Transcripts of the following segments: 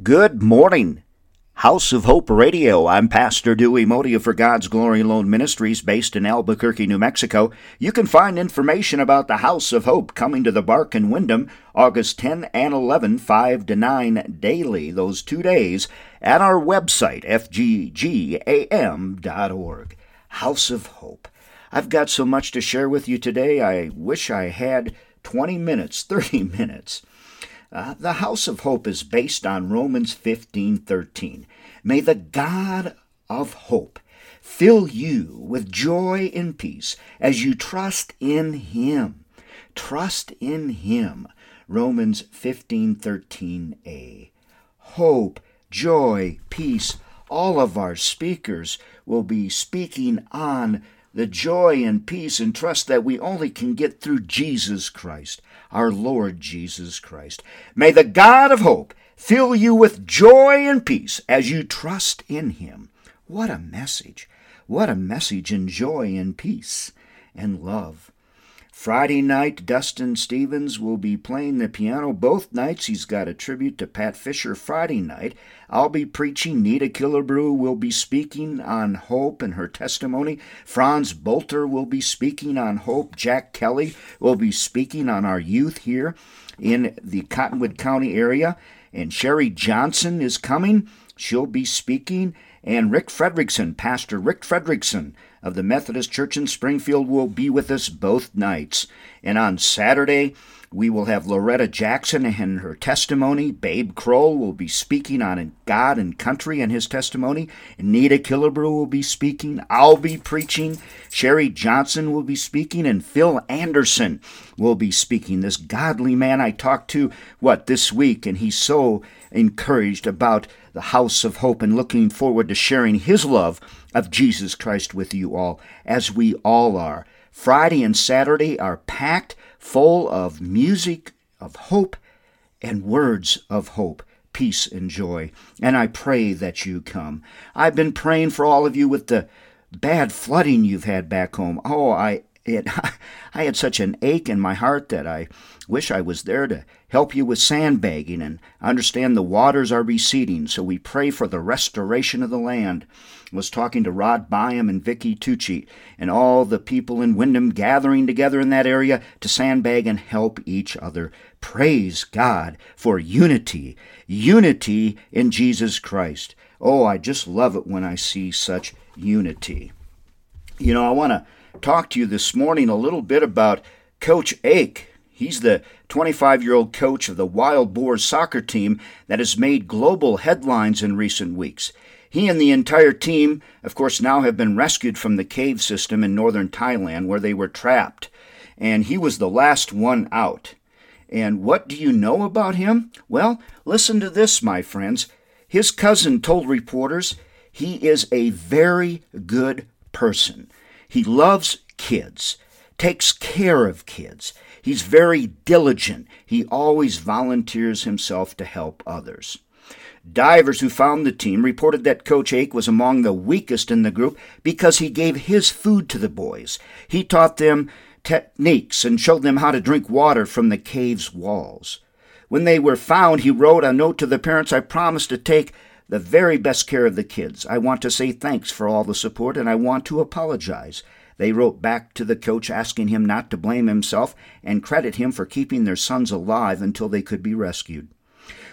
Good morning. House of Hope Radio. I'm Pastor Dewey Modia for God's Glory Alone Ministries based in Albuquerque, New Mexico. You can find information about the House of Hope coming to the Bark and Windham August 10 and 11, 5 to 9 daily, those two days, at our website, fggam.org. House of Hope. I've got so much to share with you today, I wish I had 20 minutes, 30 minutes. Uh, the house of hope is based on Romans 15:13. May the God of hope fill you with joy and peace as you trust in him. Trust in him. Romans 15:13a. Hope, joy, peace. All of our speakers will be speaking on the joy and peace and trust that we only can get through Jesus Christ, our Lord Jesus Christ. May the God of hope fill you with joy and peace as you trust in Him. What a message! What a message in joy and peace and love. Friday night, Dustin Stevens will be playing the piano. Both nights, he's got a tribute to Pat Fisher Friday night. I'll be preaching. Nita Killebrew will be speaking on hope and her testimony. Franz Bolter will be speaking on hope. Jack Kelly will be speaking on our youth here in the Cottonwood County area. And Sherry Johnson is coming. She'll be speaking. And Rick Fredrickson, Pastor Rick Fredrickson, of the Methodist Church in Springfield will be with us both nights. And on Saturday, we will have Loretta Jackson and her testimony. Babe Kroll will be speaking on God and country and his testimony. Nita Killebrew will be speaking. I'll be preaching. Sherry Johnson will be speaking. And Phil Anderson will be speaking. This godly man I talked to, what, this week, and he's so encouraged about the house of hope and looking forward to sharing his love of Jesus Christ with you all, as we all are. Friday and Saturday are packed full of music of hope and words of hope, peace and joy. And I pray that you come. I've been praying for all of you with the bad flooding you've had back home. Oh, I it, I had such an ache in my heart that I wish I was there to help you with sandbagging and understand the waters are receding, so we pray for the restoration of the land. I was talking to Rod Byam and Vicky Tucci and all the people in Windham gathering together in that area to sandbag and help each other. Praise God for unity, unity in Jesus Christ. Oh, I just love it when I see such unity. You know, I want to talk to you this morning a little bit about Coach Ake. He's the 25 year old coach of the Wild Boars soccer team that has made global headlines in recent weeks. He and the entire team, of course, now have been rescued from the cave system in northern Thailand where they were trapped. And he was the last one out. And what do you know about him? Well, listen to this, my friends. His cousin told reporters he is a very good person. He loves kids, takes care of kids. He's very diligent. He always volunteers himself to help others. Divers who found the team reported that Coach Ake was among the weakest in the group because he gave his food to the boys. He taught them techniques and showed them how to drink water from the cave's walls. When they were found, he wrote a note to the parents I promised to take the very best care of the kids. I want to say thanks for all the support and I want to apologize. They wrote back to the coach asking him not to blame himself and credit him for keeping their sons alive until they could be rescued.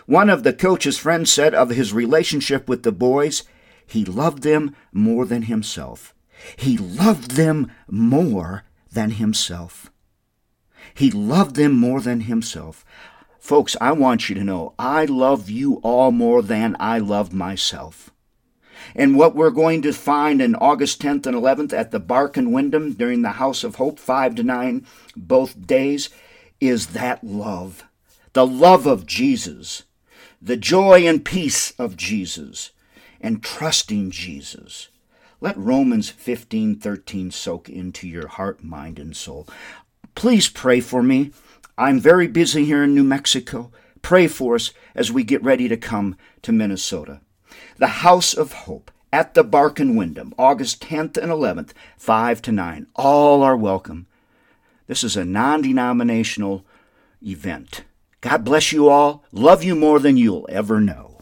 One of the coach's friends said of his relationship with the boys, he loved them more than himself. He loved them more than himself. He loved them more than himself. Folks, I want you to know I love you all more than I love myself. And what we're going to find in August 10th and 11th at the Bark and Windham during the House of Hope, 5 to 9, both days, is that love. The love of Jesus, the joy and peace of Jesus, and trusting Jesus. Let Romans 15:13 soak into your heart, mind, and soul. Please pray for me. I'm very busy here in New Mexico. Pray for us as we get ready to come to Minnesota. The House of Hope at the Bark and Windham, August 10th and 11th, 5 to 9. All are welcome. This is a non denominational event. God bless you all. Love you more than you'll ever know.